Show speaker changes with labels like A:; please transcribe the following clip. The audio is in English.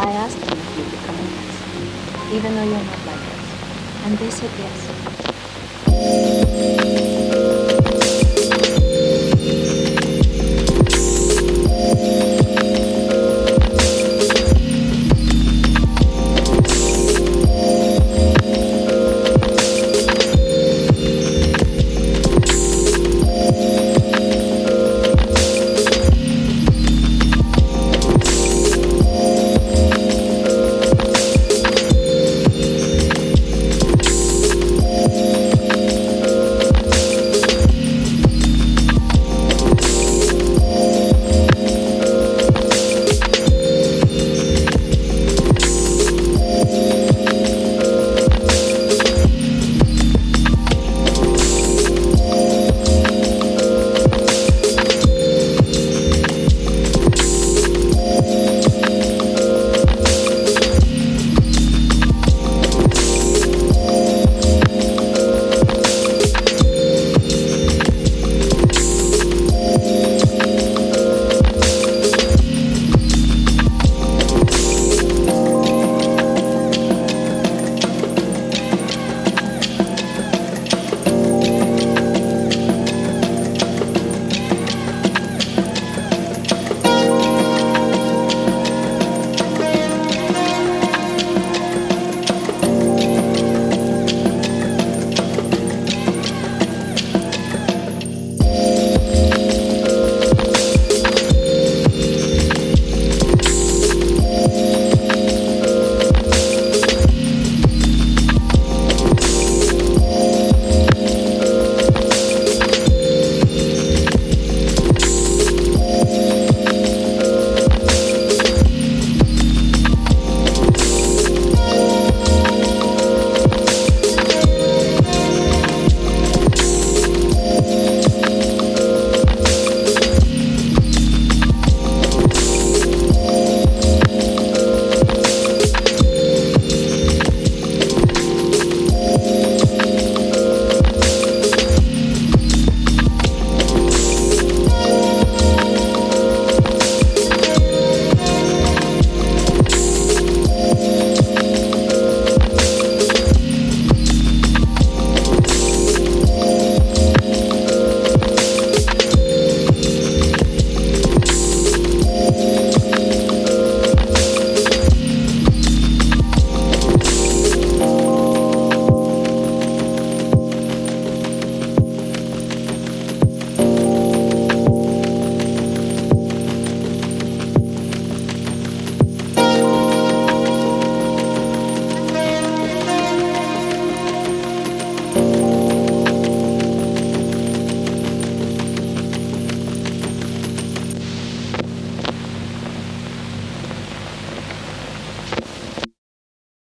A: I asked them if you'd become with us, even though you're not like us. And they said yes.